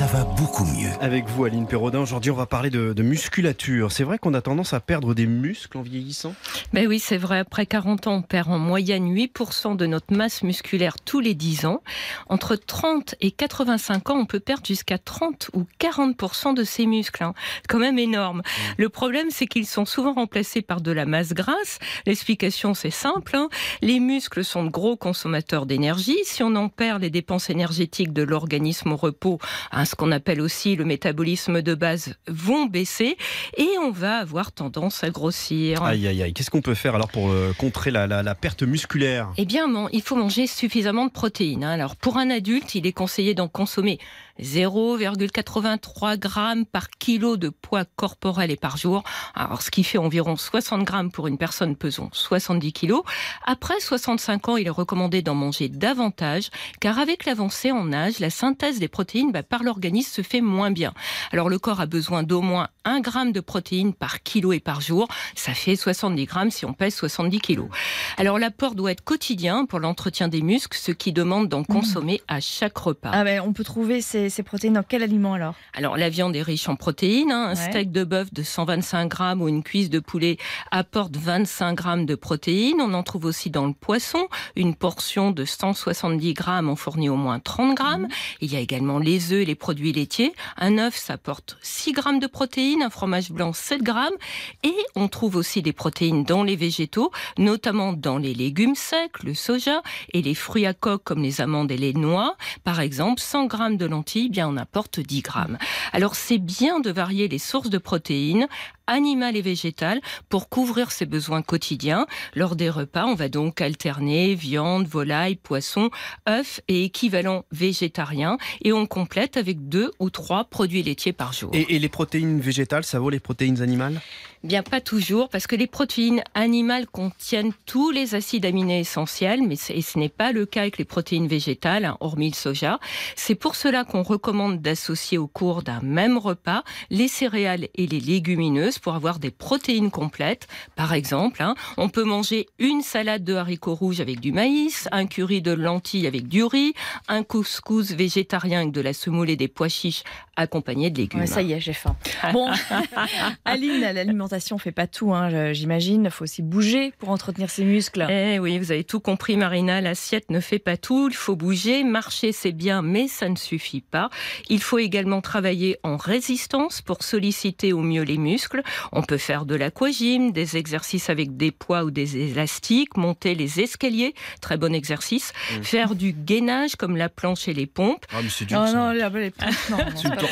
Ça va beaucoup mieux. Avec vous, Aline Perraudin, aujourd'hui on va parler de, de musculature. C'est vrai qu'on a tendance à perdre des muscles en vieillissant? Ben oui, c'est vrai. Après 40 ans, on perd en moyenne 8% de notre masse musculaire tous les 10 ans. Entre 30 et 85 ans, on peut perdre jusqu'à 30 ou 40% de ses muscles. hein. C'est quand même énorme. Le problème, c'est qu'ils sont souvent remplacés par de la masse grasse. L'explication, c'est simple. hein. Les muscles sont de gros consommateurs d'énergie. Si on en perd les dépenses énergétiques de l'organisme au repos, hein, ce qu'on appelle aussi le métabolisme de base, vont baisser et on va avoir tendance à grossir. Aïe aïe aïe, qu'est-ce qu'on peut faire alors pour euh, contrer la, la- la perte musculaire? Eh bien, man- il faut manger suffisamment de protéines. hein. Alors, pour un adulte, il est conseillé d'en consommer 0,83 grammes par kilo de poids corporel et par jour. Alors, ce qui fait environ 60 grammes pour une personne pesant 70 kilos. Après 65 ans, il est recommandé d'en manger davantage, car avec l'avancée en âge, la synthèse des protéines bah, par l'organisme se fait moins bien. Alors, le corps a besoin d'au moins 1 gramme de protéines par kilo et par jour. Ça fait 70 grammes si on pèse 70 kilos. Alors l'apport doit être quotidien pour l'entretien des muscles, ce qui demande d'en consommer à chaque repas. Ah ben, on peut trouver ces, ces protéines dans quel aliment alors? Alors la viande est riche en protéines. hein. Un Ouais. steak de bœuf de 125 grammes ou une cuisse de poulet apporte 25 grammes de protéines. On en trouve aussi dans le poisson. Une portion de 170 grammes en fournit au moins 30 grammes. Il y a également les œufs et les produits laitiers. Un œuf, ça apporte 6 grammes de protéines. Un fromage blanc, 7 grammes. Et on trouve aussi des protéines dans les végétaux, notamment dans les légumes secs, le soja et les fruits à coque comme les amandes et les noix. Par exemple, 100 grammes de lentilles, eh bien on apporte 10 grammes. Alors c'est bien de varier les sources de protéines animales et végétales pour couvrir ses besoins quotidiens. Lors des repas, on va donc alterner viande, volaille, poisson, œufs et équivalents végétariens et on complète avec deux ou trois produits laitiers par jour. et, et les protéines végétales, ça vaut les protéines animales? Bien, pas toujours, parce que les protéines animales contiennent tous les acides aminés essentiels, mais et ce n'est pas le cas avec les protéines végétales, hein, hormis le soja. C'est pour cela qu'on recommande d'associer au cours d'un même repas les céréales et les légumineuses pour avoir des protéines complètes. Par exemple, hein, on peut manger une salade de haricots rouges avec du maïs, un curry de lentilles avec du riz, un couscous végétarien avec de la semoule et des pois chiches accompagnés de légumes. Ouais, Ça y est, j'ai faim. Bon, Aline, l'alimentation fait pas tout, hein, j'imagine. Il faut aussi bouger pour entretenir ses muscles. Eh oui, vous avez tout compris, Marina. L'assiette ne fait pas tout. Il faut bouger. Marcher, c'est bien, mais ça ne suffit pas. Il faut également travailler en résistance pour solliciter au mieux les muscles. On peut faire de l'aquagym, des exercices avec des poids ou des élastiques, monter les escaliers, très bon exercice. Faire du gainage comme la planche et les pompes. Ah mais c'est dur Non, ça. non, les pompes, non, non,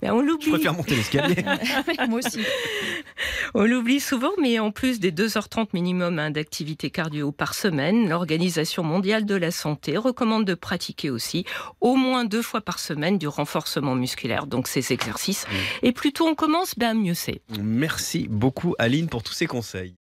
Ben, Je préfère monter l'escalier. Moi aussi. On l'oublie souvent, mais en plus des 2h30 minimum hein, d'activité cardio par semaine, l'Organisation mondiale de la santé recommande de pratiquer aussi au moins deux fois par semaine du renforcement musculaire, donc ces exercices. Et plus tôt on commence, ben mieux c'est. Merci beaucoup Aline pour tous ces conseils.